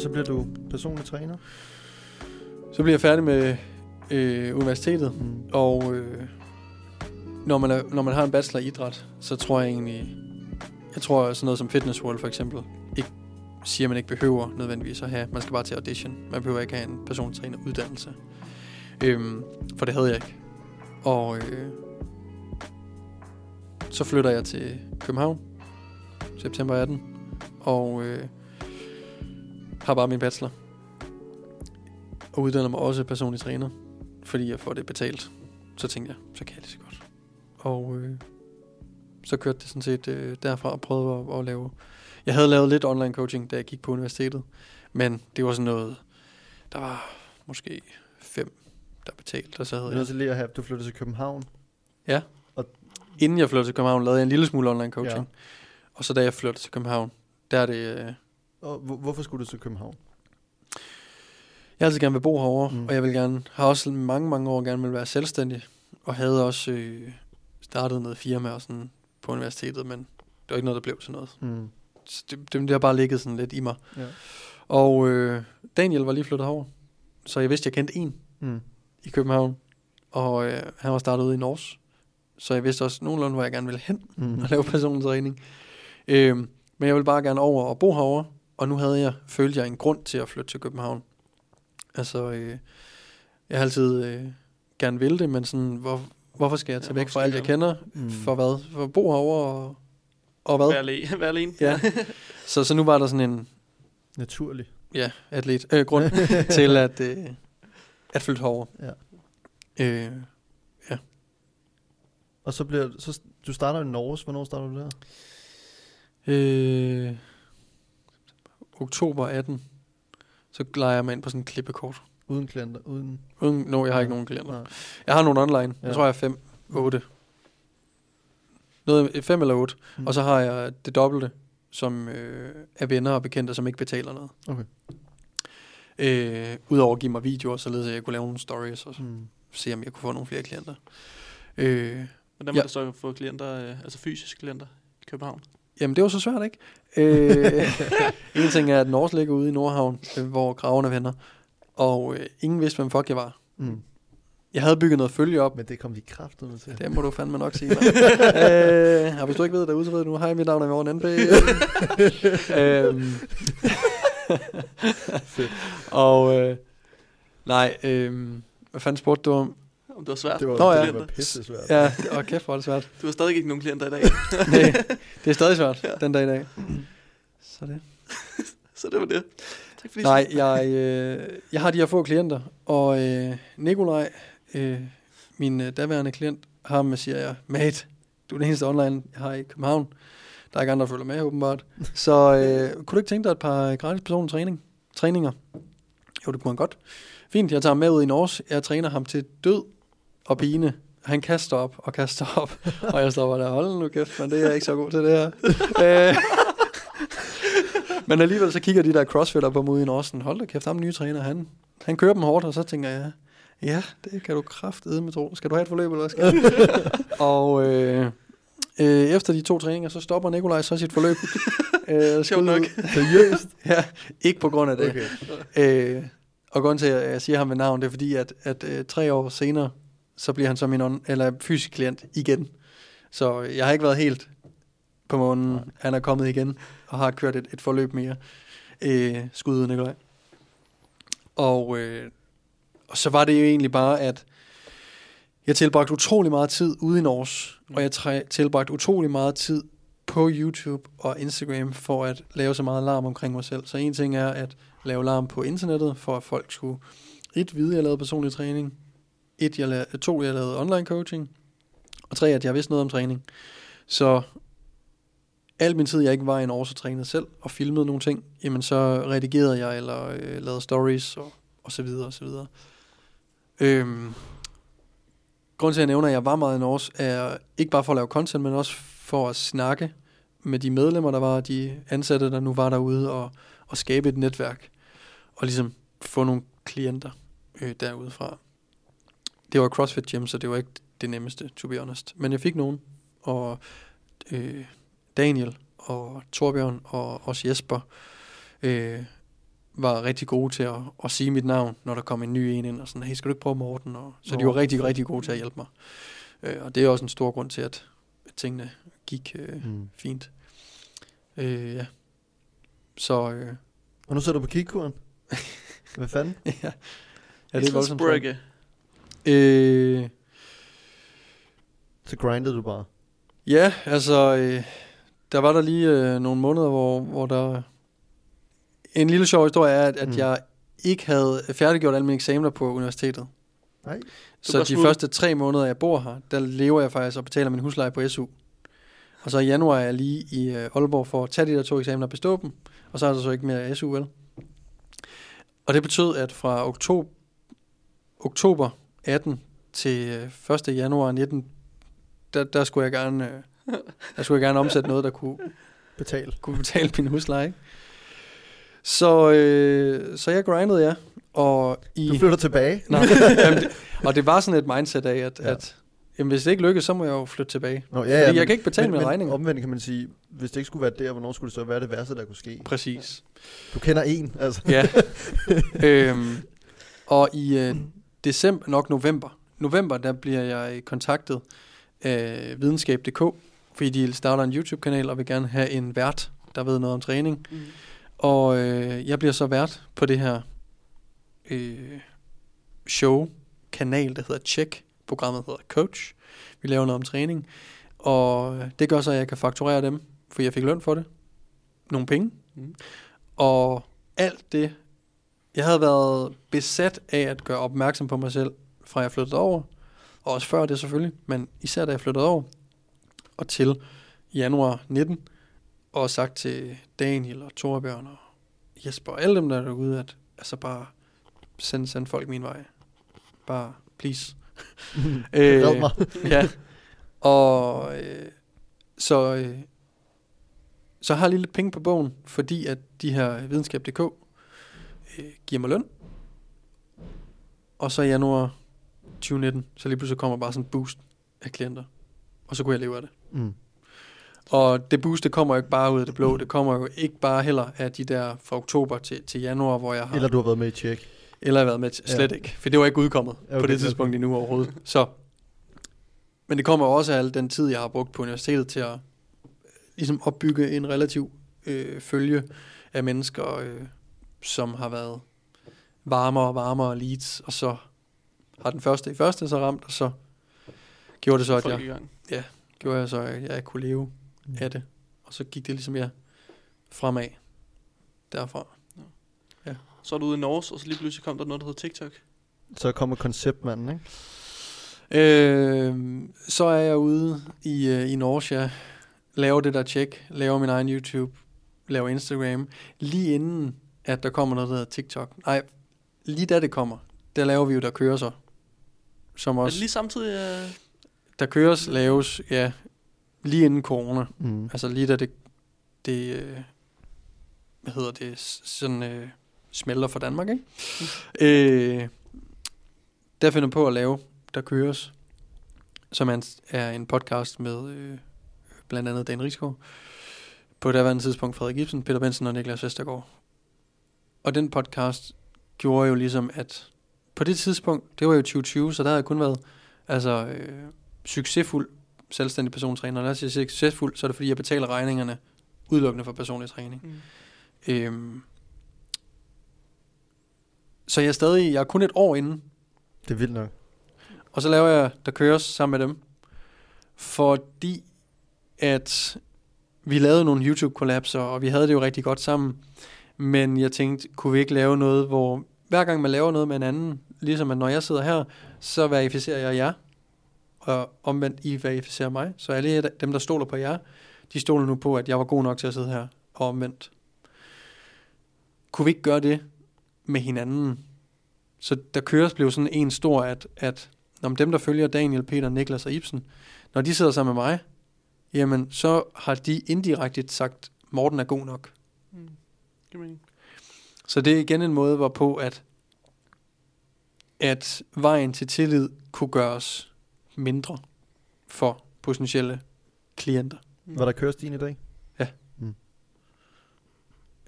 Og så bliver du personlig træner? Så bliver jeg færdig med øh, universitetet, Mm. og øh, når, man er, når man har en bachelor i idræt, så tror jeg egentlig, jeg tror sådan noget som Fitness World for eksempel, ikke siger, man ikke behøver nødvendigvis at have, man skal bare til audition. Man behøver ikke have en persontræner uddannelse. Øhm, for det havde jeg ikke. Og øh, så flytter jeg til København, september 18, og øh, har bare min bachelor. Og uddanner mig også personlig træner, fordi jeg får det betalt. Så tænkte jeg, så kan jeg det så godt. Og øh, så kørte det sådan set øh, derfra og prøvede at, at lave... Jeg havde lavet lidt online coaching, da jeg gik på universitetet. Men det var sådan noget... Der var måske fem, der betalte, og så havde jeg... til lige at have, du flytter til København. Inden jeg flyttede til København, lavede jeg en lille smule online coaching. Ja. Ja. Og så da jeg flyttede til København, der er det... Øh, Og hvor, hvorfor skulle du til København? Jeg har altid gerne vil bo herovre, Mm. og jeg vil gerne, har også mange, mange år gerne vil være selvstændig, og havde også øh, startet noget firma og sådan på universitetet, men det var ikke noget, der blev til noget. Mm. Så det, det, det har bare ligget sådan lidt i mig. Ja. Og øh, Daniel var lige flyttet herover, så jeg vidste, jeg kendte en Mm. i København, og øh, han var startet ude i Norge, så jeg vidste også nogenlunde, hvor jeg gerne ville hen Mm. og lave personlig træning. Øhm, men jeg ville bare gerne over og bo herovre, og nu havde jeg, følte jeg en grund til at flytte til København. Altså, øh, jeg har altid øh, gerne ville det, men sådan, hvor, hvorfor skal jeg tage Ja, væk fra alt, jeg kender? Mm. For hvad? For at bo herovre og, og hvad? Vær alene. Vær alene. Ja. Så, så nu var der sådan en Naturlig. ja, atlet, øh, grund til at, øh, at flytte herover. Ja. Øh, Og så bliver så du starter i Norge. Hvornår starter du der? øh, oktober 18, så leger jeg mig ind på sådan en klippekort. Uden klienter? Uden... Uden, no, jeg har ikke nogen klienter. Nej. Jeg har nogle online. Ja. Jeg tror, jeg er 5, 8. Noget 5 eller 8. Mm. Og så har jeg det dobbelte, som øh, er venner og bekendte, som ikke betaler noget. Okay. Øh, Udover at give mig videoer, således at jeg kunne lave nogle stories og Mm. se, om jeg kunne få nogle flere klienter. Øh, Hvordan Ja. må du så få klienter, øh, altså fysiske klienter i København? Jamen, det var så svært, ikke? Øh, en ting er, at Norge ligger ude i Nordhavn, øh, hvor graverne vender. Og øh, ingen vidste, hvem fuck jeg var. Mm. Jeg havde bygget noget følge op, Men det kom vi kraftedeme til. Det må du fandme nok sige, øh, og hvis du ikke ved derude, så ved du nu. Hej, mit navn er Morten NB. øhm, og øh, nej, øh, hvad fanden spurgte du om? Om det var svært. Det var, Nå, det ja. var pisse svært. Ja, det, åh, kæft, hvor er det svært. Du har stadig ikke nogen klienter i dag. Nej, det er stadig svært, Ja. den dag i dag. Så det. så det var det. Tak fordi Nej, jeg, øh, jeg har de her få klienter, og øh, Nikolaj, øh, min øh, daværende klient, ham siger jeg, mate, du er den eneste online, jeg har i København. Der er ikke andre, der følger med, åbenbart. Så øh, kunne du ikke tænke dig et par gratis personlige træning, træninger? Jo, det kunne man godt. Fint, jeg tager ham med ud i Norge. Jeg træner ham til død og pine. Han kaster op og kaster op, og jeg står bare der, hold nu kæft, men det er jeg ikke så god til det her. Øh, men alligevel så kigger de der crossfitter på ude i Norge, sådan, hold da kæft, ham nye træner, han, han kører dem hårdt, og så tænker jeg, ja, det kan du kraftedeme med tro. Skal du have et forløb, eller hvad skal? Og øh, øh, efter de to træninger, så stopper Nikolaj så sit forløb. øh, Sjovt nok. Seriøst? ja, ikke på grund af det. Okay. Øh, og grunden til, at jeg siger ham med navn, det er fordi, at, at øh, tre år senere, så bliver han så min on- eller fysisk klient igen. Så jeg har ikke været helt på månen. Nej. Han er kommet igen og har kørt et, et forløb mere. Øh, skud ud, Nikolaj. Og, øh, Og så var det jo egentlig bare, at jeg tilbragte utrolig meget tid ude i Norge, Mm. og jeg træ- tilbragte utrolig meget tid på YouTube og Instagram for at lave så meget larm omkring mig selv. Så en ting er at lave larm på internettet, for at folk skulle et vide, at jeg lavede personlig træning, et, jeg lavede, to, jeg lavede online coaching, og tre, at jeg vidste noget om træning. Så al min tid, jeg ikke var i år, så trænede selv, og filmede nogle ting, jamen så redigerede jeg, eller øh, lavede stories, og, og så videre, og så videre. Øhm, grunden til, at jeg nævner, at jeg var meget i Norge, er ikke bare for at lave content, men også for at snakke med de medlemmer, der var, de ansatte, der nu var derude, og, og skabe et netværk, og ligesom få nogle klienter øh, derudefra. Det var CrossFit Gym, så det var ikke det nemmeste, to be honest. Men jeg fik nogen, og øh, Daniel og Torbjørn og også Jesper øh, var rigtig gode til at, at sige mit navn, når der kom en ny en ind, og sådan, hey, skal du ikke prøve Morten? Og, så de var rigtig, rigtig gode til at hjælpe mig. Øh, og det er også en stor grund til, at at tingene gik øh, Mm. fint. Øh, ja. Så øh, Og nu sidder du på kigkuren. Hvad fanden? ja. ja, det er voldsomt. Øh, Så grindede du bare. Ja, altså, øh, der var der lige øh, nogle måneder, hvor, hvor der... En lille sjov historie er, at, at Mm. jeg ikke havde færdiggjort alle mine eksamener på universitetet. Nej. Så de smooth. første tre måneder, jeg bor her, der lever jeg faktisk og betaler min husleje på SU. Og så i januar er jeg lige i øh, Aalborg for at tage de der to eksamener og bestå dem. Og så er der så ikke mere SU, vel? Og det betød, at fra oktober, oktober 18 til øh, 1. januar 19, der, der skulle jeg gerne... Øh, der skulle jeg gerne omsætte noget, der kunne, Betal. kunne betale min husleje. ikke? Så, øh, så jeg grindede, ja. Og i, Du flytter tilbage. Nå, jamen, det, og det var sådan et mindset af, at, Ja. ja. at jamen, hvis det ikke lykkes, så må jeg jo flytte tilbage. Nå, Ja, Fordi jeg kan ikke betale men, mine men regninger. omvendt kan man sige, hvis det ikke skulle være der, hvornår skulle det så være det værste, der kunne ske? Præcis. Du kender en, altså. Ja. øhm, og i øh, december, nok november, november, der bliver jeg kontaktet af videnskab.dk, fordi de starter en YouTube-kanal og vil gerne have en vært, der ved noget om træning. Mm. Og øh, jeg bliver så vært på det her øh, show, kanal, der hedder Check. Programmet hedder Coach. Vi laver noget om træning. Og øh, det gør så, at jeg kan fakturere dem, for jeg fik løn for det. Nogle penge. Mm. Og alt det, jeg havde været besat af at gøre opmærksom på mig selv, fra jeg flyttede over, og også før det selvfølgelig, men især da jeg flyttede over, og til januar 19, og sagt til Daniel og Torbjørn og Jesper og alle dem, der er derude, at altså bare send, send folk min vej. Bare, please. Red mig. ja. Og øh, så, øh, så har jeg lige lidt penge på bogen, fordi at de her videnskab.dk øh, giver mig løn. Og så i januar 2019, så lige pludselig kommer bare sådan en boost af klienter. Og så kunne jeg leve af det. Mm. Og det boost, det kommer jo ikke bare ud af det blå. Det kommer jo ikke bare heller af de der fra oktober til, til januar, hvor jeg har... Eller du har været med i tjek. Eller har været med til, Ja. slet ikke. For det var ikke udkommet Ja, på okay, det tidspunkt endnu overhovedet. Så. Men det kommer jo også af al den tid, jeg har brugt på universitetet til at øh, ligesom opbygge en relativ øh, følge af mennesker, øh, som har været varmere og varmere leads, og så har den første i første så ramt, og så gjorde det så, at jeg, i gang. gjorde jeg så, at jeg kunne leve af det. Og så gik det ligesom jeg fremad derfra. Så er du ude i Norge, og så lige pludselig kom der noget, der hedder TikTok. Så kommer konceptmanden, ikke? Øh, så er jeg ude i, øh, i Norge, ja. Laver det der tjek, laver min egen YouTube, laver Instagram. Lige inden, at der kommer noget, der hedder TikTok. Nej, lige da det kommer, der laver vi jo, der kører så. Som Er det også, lige samtidig? Uh... der køres, laves, ja, lige inden corona. Mm. Altså lige da det, det øh, hvad hedder det, sådan øh, smelter for Danmark, ikke? Øh, der finder på at lave, der køres, som er en, er en podcast med øh, blandt andet Dan Rigsgaard, på daværende tidspunkt Frederik Gibson, Peter Benson og Niklas Vestergaard. Og den podcast gjorde jo ligesom, at på det tidspunkt, det var jo 2020, så der havde jeg kun været altså, øh, succesfuld selvstændig persontræner. Når jeg siger succesfuld, så er det fordi, jeg betaler regningerne udelukkende for personlig træning. Mm. Øhm, så jeg er stadig, jeg er kun et år inde Det er vildt nok. Og så laver jeg Der køres sammen med dem. Fordi at vi lavede nogle YouTube-kollapser, og vi havde det jo rigtig godt sammen. Men jeg tænkte, kunne vi ikke lave noget, hvor hver gang man laver noget med en anden, ligesom at når jeg sidder her, så verificerer jeg jer, og omvendt I verificerer mig. Så alle dem, der stoler på jer, de stoler nu på, at jeg var god nok til at sidde her, og omvendt. Kunne vi ikke gøre det med hinanden? Så der køres blev sådan en stor, at, at når dem, der følger Daniel, Peter, Niklas og Ibsen, når de sidder sammen med mig, jamen så har de indirekte sagt, Morten er god nok. Mm. Giver mening. Så det er igen en måde, hvorpå at, at vejen til tillid kunne gøres mindre for potentielle klienter. Mm. Var der kørestin i dag?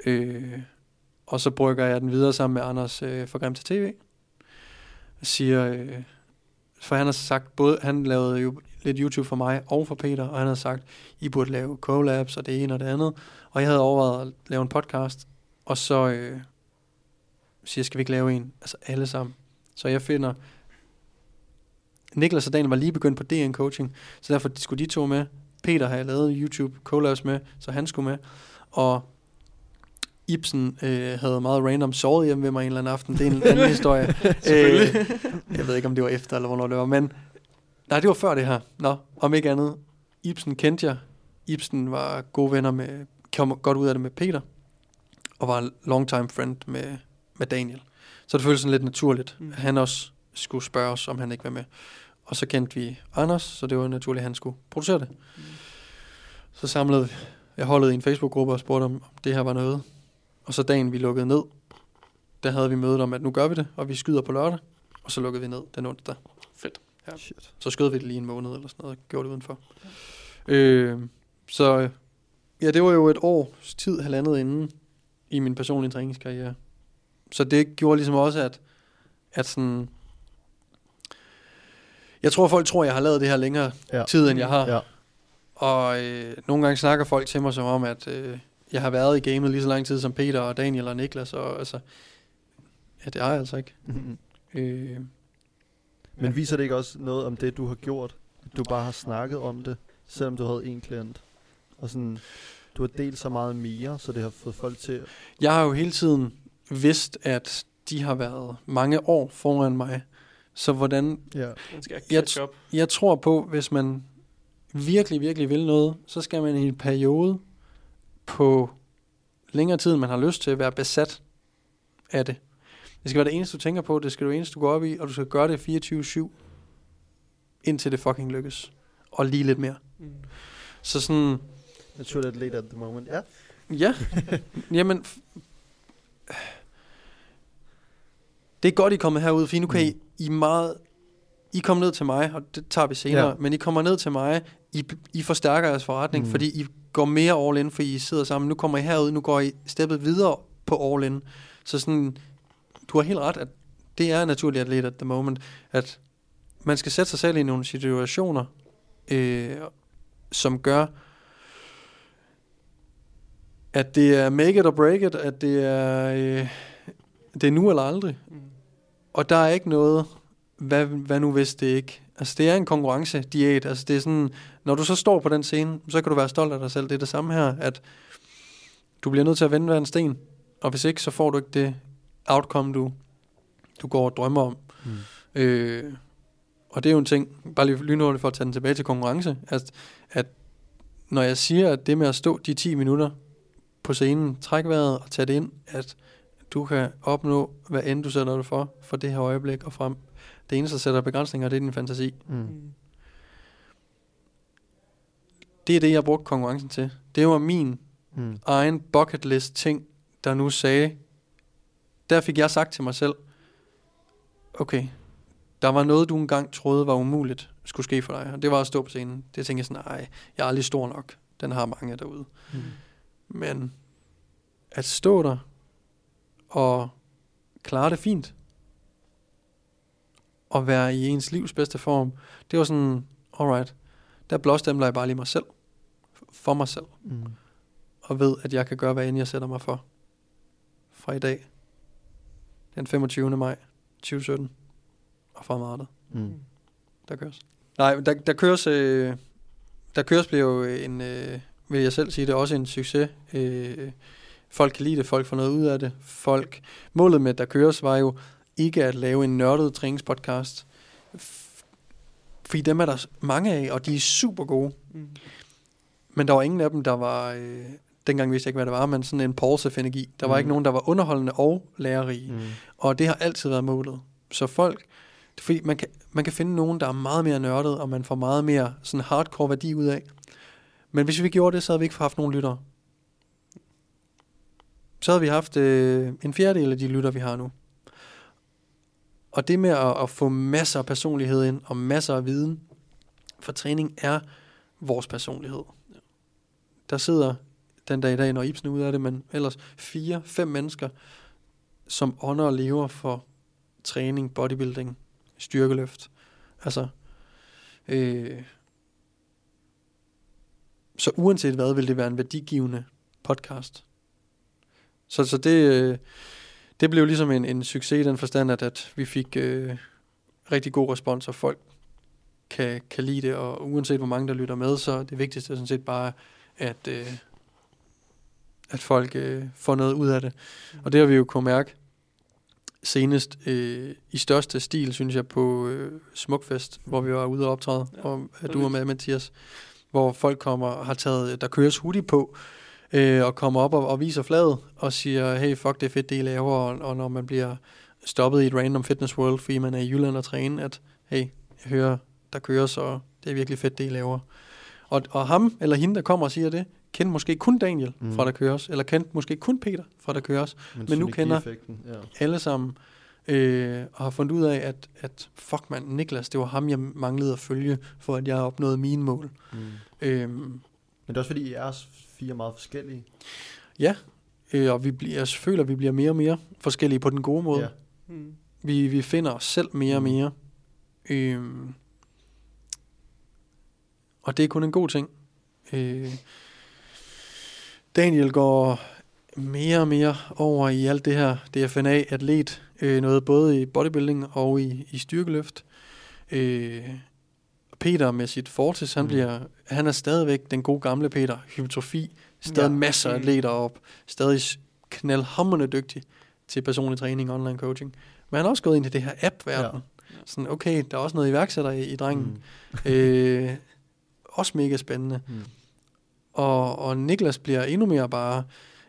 Øh, og så brygger jeg den videre sammen med Anders øh, fra Grim til TV. Jeg siger, øh, for han har sagt, både, han lavede jo lidt YouTube for mig og for Peter, og han har sagt, I burde lave collabs og det ene og det andet. Og jeg havde overvejet at lave en podcast, og så øh, siger skal vi ikke lave en? Altså alle sammen. Så jeg finder, Niklas og Daniel var lige begyndt på DN Coaching, så derfor skulle de to med. Peter har jeg lavet YouTube collabs med, så han skulle med. Og Ibsen øh, havde meget random sovet hjemme ved mig en eller anden aften. Det er en anden historie. øh, jeg ved ikke, om det var efter, eller hvornår det var. Men nej, det var før det her. Nå, om ikke andet. Ibsen kendte jeg. Ibsen var gode venner med, kom godt ud af det med Peter. Og var long time friend med, med Daniel. Så det føltes sådan lidt naturligt, Mm. at han også skulle spørge os, om han ikke var med. Og så kendte vi Anders, så det var naturligt, at han skulle producere det. Mm. Så samlede jeg holdet i en Facebook-gruppe og spurgte, om det her var noget. Og så dagen vi lukkede ned, der havde vi mødet om, at nu gør vi det, og vi skyder på lørdag. Og så lukkede vi ned den onsdag. Fedt. Ja. Shit. Så skød vi det lige en måned eller sådan noget, og gjorde det udenfor. Øh, så ja, det var jo et års tid, halvandet inden i min personlige træningskarriere. Så det gjorde ligesom også, at, at sådan... Jeg tror, folk tror, jeg har lavet det her længere Ja. tid, end jeg har. Ja. Og øh, nogle gange snakker folk til mig som om, at øh, jeg har været i gamet lige så lang tid som Peter og Daniel og Niklas. Og, altså, ja, det har jeg altså ikke. Øh, Men viser det ikke også noget om det, du har gjort? At du bare har snakket om det, selvom du havde en klient? Og sådan, du har delt så meget mere, så det har fået folk til... jeg har jo hele tiden vidst, at de har været mange år foran mig. Så hvordan Ja. Jeg jeg tror på, hvis man virkelig, virkelig vil noget, så skal man i en periode på længere tid, end man har lyst til, være besat af det. Det skal være det eneste, du tænker på, det skal være det eneste, du går op i, og du skal gøre det 24-7, indtil det fucking lykkes. Og lige lidt mere. Mm. Så sådan, Naturligt atlet at the moment. Ja. ja, jamen, det er godt, I er kommet herud, for nu kan I, I meget, I kommer ned til mig, og det tager vi senere, Ja. men I kommer ned til mig, I, I forstærker jeres forretning, Mm. mm. fordi I går mere all in, for I sidder sammen. Nu kommer I herud, nu går I steppet videre på all in. Så sådan, du har helt ret, at det er en naturlig atlet at the moment, at man skal sætte sig selv i nogle situationer, øh, som gør, at det er make it or break it, at det er, øh, det er nu eller aldrig. Mm. Og der er ikke noget, hvad, hvad nu hvis det ikke. Altså det er en konkurrencediæt. Altså det er sådan, når du så står på den scene, så kan du være stolt af dig selv. Det er det samme her, at du bliver nødt til at vende hver en sten. Og hvis ikke, så får du ikke det outcome, du, du går og drømmer om. Mm. Øh, og det er jo en ting, bare lige lynhurtigt for at tage den tilbage til konkurrence, at, at når jeg siger, at det med at stå de 10 minutter på scenen, træk vejret og tage det ind, at du kan opnå, hvad end du sætter dig for, for det her øjeblik og frem. Det eneste, der sætter begrænsninger, det er din fantasi. Mm. Mm. Det er det, jeg brugte konkurrencen til. Det var min Mm. egen bucket list ting, der nu sagde, der fik jeg sagt til mig selv, okay, der var noget, du engang troede var umuligt, skulle ske for dig, og det var at stå på scenen. Det tænkte jeg sådan, nej, jeg er aldrig stor nok. Den har mange derude. Mm. Men at stå der og klare det fint, og være i ens livs bedste form, det var sådan, alright, der blåstempler jeg bare lige mig selv, for mig selv, Mm. og ved, at jeg kan gøre, hvad end jeg sætter mig for fra i dag, den 25. maj 2017, og fremadrettet, Mm. der køres. Nej, der, der køres, øh, der køres bliver jo en, øh, vil jeg selv sige det, også en succes. Øh, folk kan lide det, folk får noget ud af det. Folk, målet med der køres var jo ikke at lave en nørdet træningspodcast, fordi dem er der mange af, og de er super gode. Mm. Men der var ingen af dem, der var, øh, dengang vidste jeg ikke, hvad det var, men sådan en Pulse-energi. Der var Mm. ikke nogen, der var underholdende og lærerige. Mm. Og det har altid været målet. Så folk, fordi man kan, man kan finde nogen, der er meget mere nørdet, og man får meget mere sådan hardcore værdi ud af. Men hvis vi gjorde det, så havde vi ikke haft nogen lyttere. Så havde vi haft øh, en fjerdedel af de lytter, vi har nu. Og det med at, at få masser af personlighed ind, og masser af viden for træning, er vores personlighed. Der sidder den dag i dag, når Ibsen er ude af det, men ellers fire, fem mennesker, som ånder og lever for træning, bodybuilding, styrkeløft. Altså, øh, så uanset hvad, vil det være en værdigivende podcast. Så, så det, øh, det blev ligesom en, en succes i den forstand, at, at vi fik øh, rigtig god respons, og folk kan, kan lide det, og uanset hvor mange der lytter med, så det vigtigste er sådan set bare, at, øh, at folk øh, får noget ud af det. Og det har vi jo kunnet mærke senest øh, i største stil, synes jeg, på øh, Smukfest, hvor vi var ude og optræde, Ja, og at du er var med, Mathias, hvor folk kommer og har taget, der køres hoodie på, øh, og kommer op og, og viser flaget, og siger, hey, fuck, det er fedt, det I laver, og, og når man bliver stoppet i et random fitness world, fordi man er i Jylland og træne, at hey, jeg hører, der køres, og det er virkelig fedt, det I laver. Og, og ham eller hende, der kommer og siger det, kendte måske kun Daniel Mm. fra der køres, eller kendte måske kun Peter fra der køres, Men nu kender- Ja. alle sammen, øh, og har fundet ud af, at, at fuck man, Niklas, det var ham, jeg manglede at følge, for at jeg opnåede mine mål. Mm. Øhm, Men det er også fordi, I er fire meget forskellige. øh, og vi bliver, jeg føler, at vi bliver mere og mere forskellige på den gode måde. Ja. Mm. Vi, vi finder os selv mere og Mm. mere. Øhm, og det er kun en god ting. Øh, Daniel går mere og mere over i alt det her DFNA atlet, øh, noget både i bodybuilding og i, i styrkeløft. Øh, Peter med sit Fortis, han, Mm. bliver, han er stadigvæk den gode gamle Peter, hypertrofi, stadig Ja. masser af Mm. atleter op, stadig knaldhamrende dygtig til personlig træning og online coaching. Men han er også gået ind i det her app-verden. Ja. Sådan, okay, der er også noget iværksætter i, i drengen. Mm. Øh, også mega spændende. Mm. Og, og Niklas bliver endnu mere bare,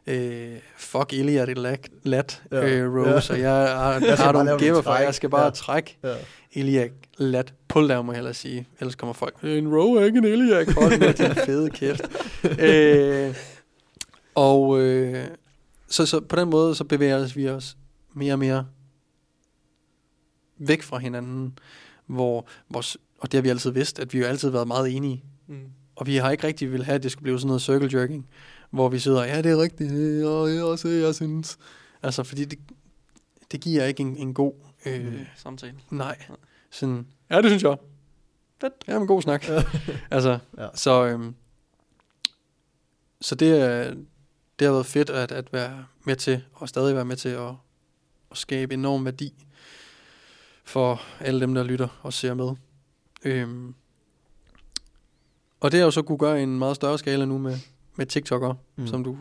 øh, fuck Iliad i lat, lat Ja. øh, Rose, Ja. og jeg har, Jeg har nogle for, træk. jeg skal bare Ja. trække Ja. Iliad lat pull down, må jeg hellere sige. Ellers kommer folk, "Øh, en row er ikke en Iliad. Hold med din fede kæft. øh, og øh, så, så på den måde, så bevæger vi os mere og mere væk fra hinanden, hvor vores, og det har vi altid vidst, at vi har altid været meget enige. Mm. Og vi har ikke rigtig vil have, at det skulle blive sådan noget circle jerking, hvor vi sidder, ja, det er rigtigt, og jeg også, jeg synes. Altså, fordi det, det giver ikke en, en god, øh, Mm. Samtale. nej, sådan, ja, det synes jeg. Fedt. Ja, men god snak. altså, Ja. så, øhm, så det, er, det har været fedt at, at være med til, og stadig være med til at, at skabe enorm værdi for alle dem, der lytter og ser med. Øhm, og det har jo så kunne gøre i en meget større skala nu med, med TikTok'ere, Mm. som du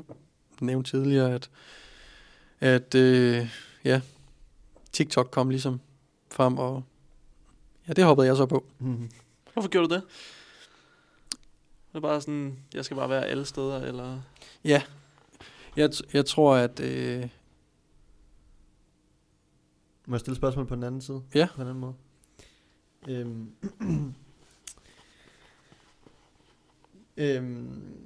nævnte tidligere, at, at øh, ja, TikTok kom ligesom frem, og ja, det hoppede jeg så på. Mm. Hvorfor gjorde du det? Det er bare sådan, jeg skal bare være alle steder, eller... Ja, jeg, t- jeg tror, at øh, Må jeg stille spørgsmål på den anden side? Ja. På en anden måde? Øhm. øhm.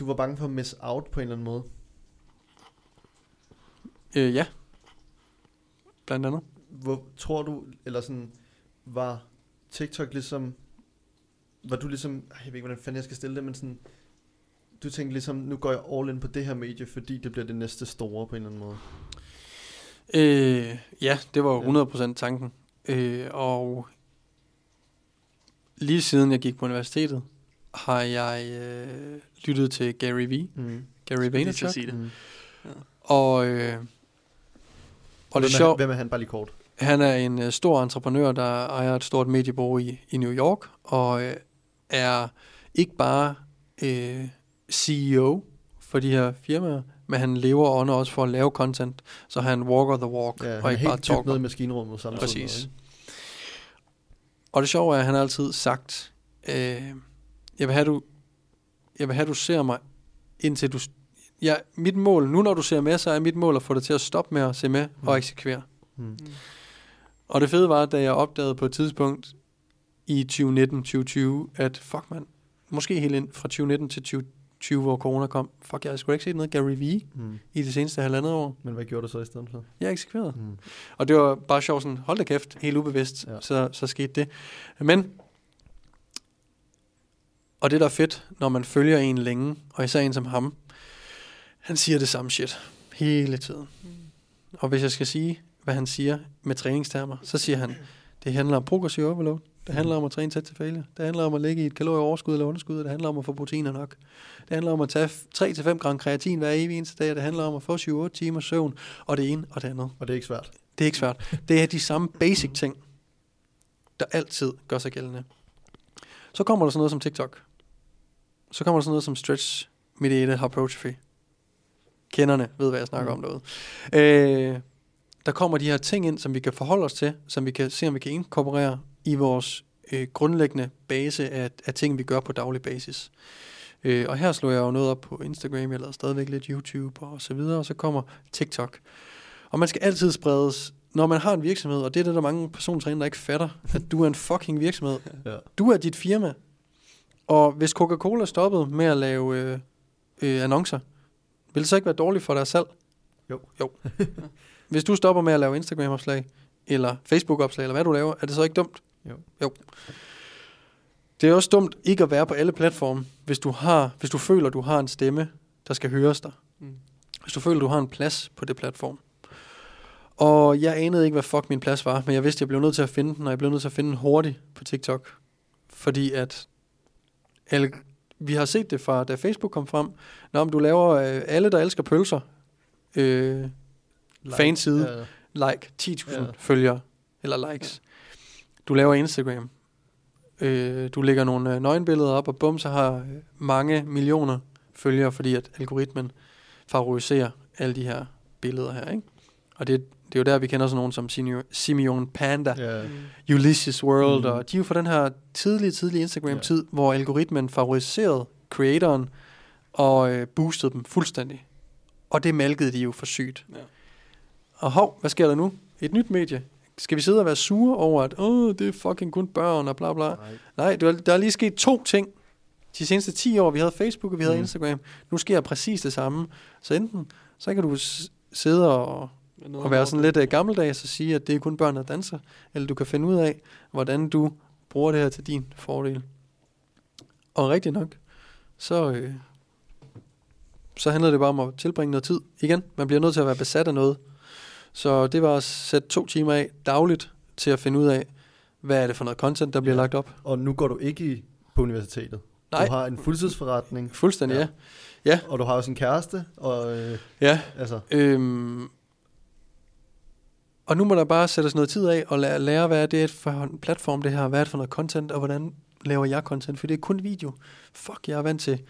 Du var bange for at miss out på en eller anden måde. øh, ja, blandt andet. Hvor tror du, eller sådan, var TikTok ligesom, var du ligesom, jeg ved ikke, hvordan fanden jeg skal stille det, men sådan, du tænkte ligesom, nu går jeg all in på det her medie, fordi det bliver det næste store på en eller anden måde. Øh, ja, det var Ja. jo 100% tanken. Øh, og lige siden jeg gik på universitetet, har jeg øh, lyttet til Gary V. Mm. Gary Vaynerchuk. sige det. Mm. Og, øh, og hvem, det er sjovt, hvem er han bare lige kort? Han er en øh, stor entreprenør, der ejer et stort mediebureau i, i New York, og øh, er ikke bare øh, CEO for de her firmaer, men han lever under også for at lave content, så han walker the walk, Ja, og ikke bare talker. nede i maskinrummet samtidig. Præcis. Og det sjove er, at han har altid sagt, øh, jeg vil have, du, jeg vil have, du ser mig, indtil du... Ja, mit mål, nu når du ser med, så er mit mål at få dig til at stoppe med at se med Mm. og eksekvere. Mm. Og det fede var, da jeg opdagede på et tidspunkt i 2019-2020, at fuck man, måske helt ind fra 2019 til 2020, hvor corona kom, fuck, jeg da ikke set noget Gary Vee Mm. i det seneste halvandet år. Men hvad gjorde du så i stedet for? Jeg eksekverede. Mm. Og det var bare sjovt sådan, hold da kæft, helt ubevidst, ja. så, så skete det. Men, og det der er fedt, når man følger en længe, og især en som ham, han siger det samme shit hele tiden. Og hvis jeg skal sige, hvad han siger med træningstermer, så siger han, det handler om progressiv overload, det handler om at træne tæt til failure, det handler om at ligge i et kalorieoverskud eller underskud, det handler om at få proteiner nok. Det handler om at tage 3-5 gram kreatin hver evig eneste dag, det handler om at få 7-8 timer søvn, og det ene og det andet. Og det er ikke svært. Det er ikke svært. Det er de samme basic ting, der altid gør sig gældende. Så kommer der sådan noget som TikTok. Så kommer der sådan noget som stretch mediated hypertrophy. Kenderne ved, hvad jeg snakker om derude. Øh, der kommer de her ting ind, som vi kan forholde os til, som vi kan se, om vi kan inkorporere i vores øh, grundlæggende base af, af ting, vi gør på daglig basis. Øh, og her slår jeg jo noget op på Instagram, jeg lavede stadigvæk lidt YouTube og så videre, og så kommer TikTok. Og man skal altid spredes, når man har en virksomhed, og det er det, der mange persontræner, der ikke fatter, at du er en fucking virksomhed. Ja. Du er dit firma. Og hvis Coca-Cola stoppede med at lave øh, øh, annoncer, vil det så ikke være dårligt for dig selv? Jo. Jo. hvis du stopper med at lave Instagram-opslag, eller Facebook-opslag, eller hvad du laver, er det så ikke dumt? Jo. Jo. Det er også dumt ikke at være på alle platforme, hvis du, har, hvis du føler, du har en stemme, der skal høres dig. Mm. Hvis du føler, du har en plads på det platform. Og jeg anede ikke, hvad fuck min plads var, men jeg vidste, at jeg blev nødt til at finde den, og jeg blev nødt til at finde den hurtigt på TikTok. Fordi at alle, vi har set det fra, da Facebook kom frem. Når du laver øh, alle, der elsker pølser, øh, Fanside. Ja. like, 10.000 Ja. ja. følgere, eller likes. Du laver Instagram. Øh, du lægger nogle øh, nøgenbilleder op, og bum, så har øh, mange millioner følgere, fordi at algoritmen favoriserer alle de her billeder her, ikke? Og det, det er jo der, vi kender sådan nogen som Simeon- Panda, Ja. Mm. Ulysses World, Mm. og de er jo fra den her tidlige, tidlige Instagram-tid, ja. hvor algoritmen favoriserede creatoren og øh, boostede dem fuldstændig. Og det malkede de jo for sygt. Ja. Og hov, hvad sker der nu? Et nyt medie. Skal vi sidde og være sure over, at Åh, det er fucking kun børn og bla bla? Nej. Nej, der, der er lige sket to ting. De seneste 10 år, vi havde Facebook og vi havde Mm. Instagram. Nu sker præcis det samme. Så enten, så kan du s- sidde og, og være sådan lidt uh, gammeldags og sige, at det er kun børn, der danser. Eller du kan finde ud af, hvordan du bruger det her til din fordel. Og rigtigt nok, så, øh, så handler det bare om at tilbringe noget tid. Igen, man bliver nødt til at være besat af noget. Så det var at sætte to timer af dagligt til at finde ud af, hvad er det for noget content, der bliver Ja. lagt op. Og nu går du ikke i, på universitetet. Nej. Du har en fuldtidsforretning, Fuldstændig, Ja. ja. og du har også en kæreste, og øh, Ja, altså, Øhm, og nu må der bare sættes noget tid af og lære, lære hvad er det for en platform det her, hvad er det for noget content, og hvordan laver jeg content, for det er kun video. Fuck, jeg er vant til,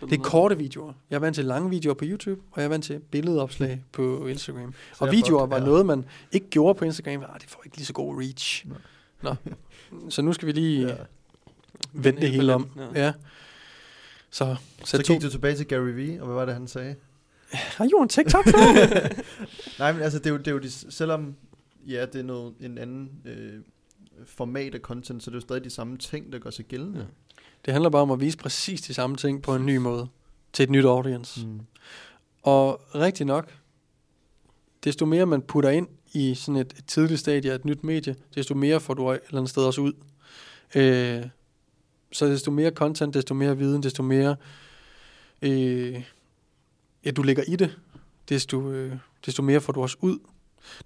det er korte videoer. Jeg er vant til lange videoer på YouTube, og jeg er vant til billedopslag på Instagram. Så Og videoer fuck- var ja. noget, man ikke gjorde på Instagram. Ah, det får ikke lige så god reach. Nej. Nå. Så nu skal vi lige ja. vende det hele om. Ja. Ja. Så, Så sæt to. gik du tilbage til Gary Vee, og hvad var det, han sagde? Har jo en TikTok Nej, men altså, det er jo, det er jo de, selvom ja, det er noget, en anden øh, format af content, så det er jo stadig de samme ting, der gør sig gældende. Ja. Det handler bare om at vise præcis de samme ting på en ny måde. Til et nyt audience. Mm. Og rigtig nok, desto mere man putter ind i sådan et, et tidligt stadie af et nyt medie, desto mere får du et eller andet sted også ud. Øh, så desto mere content, desto mere viden, desto mere øh, ja, du lægger i det, desto, øh, desto mere får du også ud.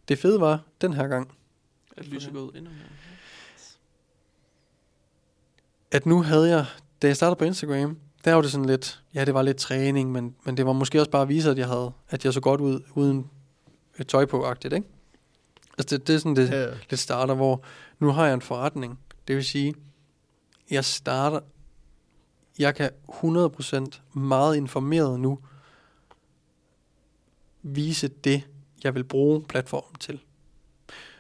Det fede var den her gang, At lyset går ud endnu mere. at nu havde jeg, da jeg startede på Instagram, der var det sådan lidt, ja, det var lidt træning, men, men det var måske også bare at vise, at jeg havde, at jeg så godt ud, uden et tøj på, agtigt, ikke? Altså det, det er sådan, det, Ja, det starter, hvor nu har jeg en forretning. Det vil sige, jeg starter, jeg kan 100% meget informeret nu vise det, jeg vil bruge platformen til.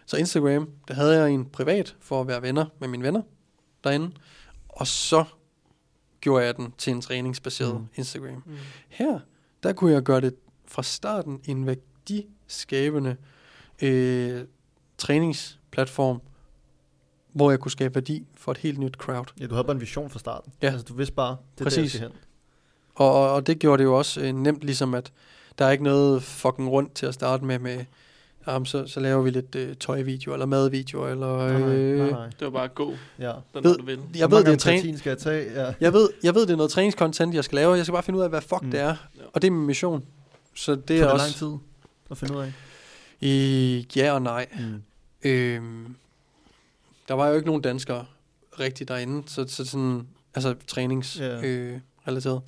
Så Instagram, der havde jeg en privat for at være venner med mine venner derinde, og så gjorde jeg den til en træningsbaseret Mm. Instagram. Mm. Her, der kunne jeg gøre det fra starten en værdiskabende øh, træningsplatform, hvor jeg kunne skabe værdi for et helt nyt crowd. ja, du havde bare en vision fra starten. Ja. Altså, du vidste bare, det Præcis. der, jeg hen. Og, og, og det gjorde det jo også øh, nemt, ligesom at der er ikke noget fucking rundt til at starte med, med jamen, så, så laver vi lidt øh, tøjvideo, eller madvideo, eller... Nej, nej, Øh, nej, nej. Det var bare gå, Ja. den Ved- du vil. Jeg ved, det er træning. skal jeg tage? Ja. Jeg ved, jeg ved, det er noget træningscontent, jeg skal lave. Jeg skal bare finde ud af, hvad fuck Mm. det er. Ja. Og det er min mission. Så det Det er er også... lang tid at finde ud af. I, ja og nej. Mm. Øhm, der var jo ikke nogen danskere rigtig derinde, så, så sådan, altså træningsrelateret. Ja. Øh, relateret.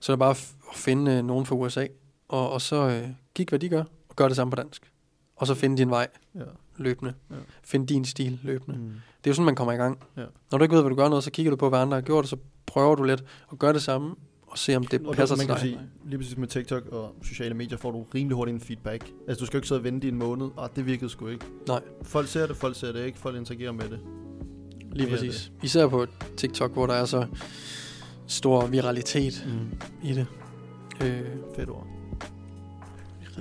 så det er bare at finde øh, nogen fra USA, og, og så øh, kigge, hvad de gør, og gøre det samme på dansk. Og så finde din vej Ja. løbende. Ja. Find din stil løbende. Mm. Det er jo sådan, man kommer i gang. Ja. Når du ikke ved, hvad du gør noget, så kigger du på, hvad andre har gjort, og så prøver du lidt at gøre det samme, og se, om det Og passer man til dig. sige, lige præcis med TikTok og sociale medier får du rimelig hurtigt en feedback. Altså du skal jo ikke sidde og vente i en måned, og det virkede sgu ikke. Nej. Folk ser det, folk ser det ikke, folk interagerer med det. Lige Det er præcis. Især på TikTok, hvor der er så stor viralitet Mm. i det. Øh, Fedt ord.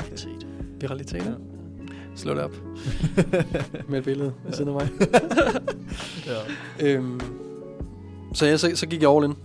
Realitet. viralitet, Ja. ja. Slå det op med et billede ved siden af mig. ja. øhm, så, ja, så, så gik jeg all in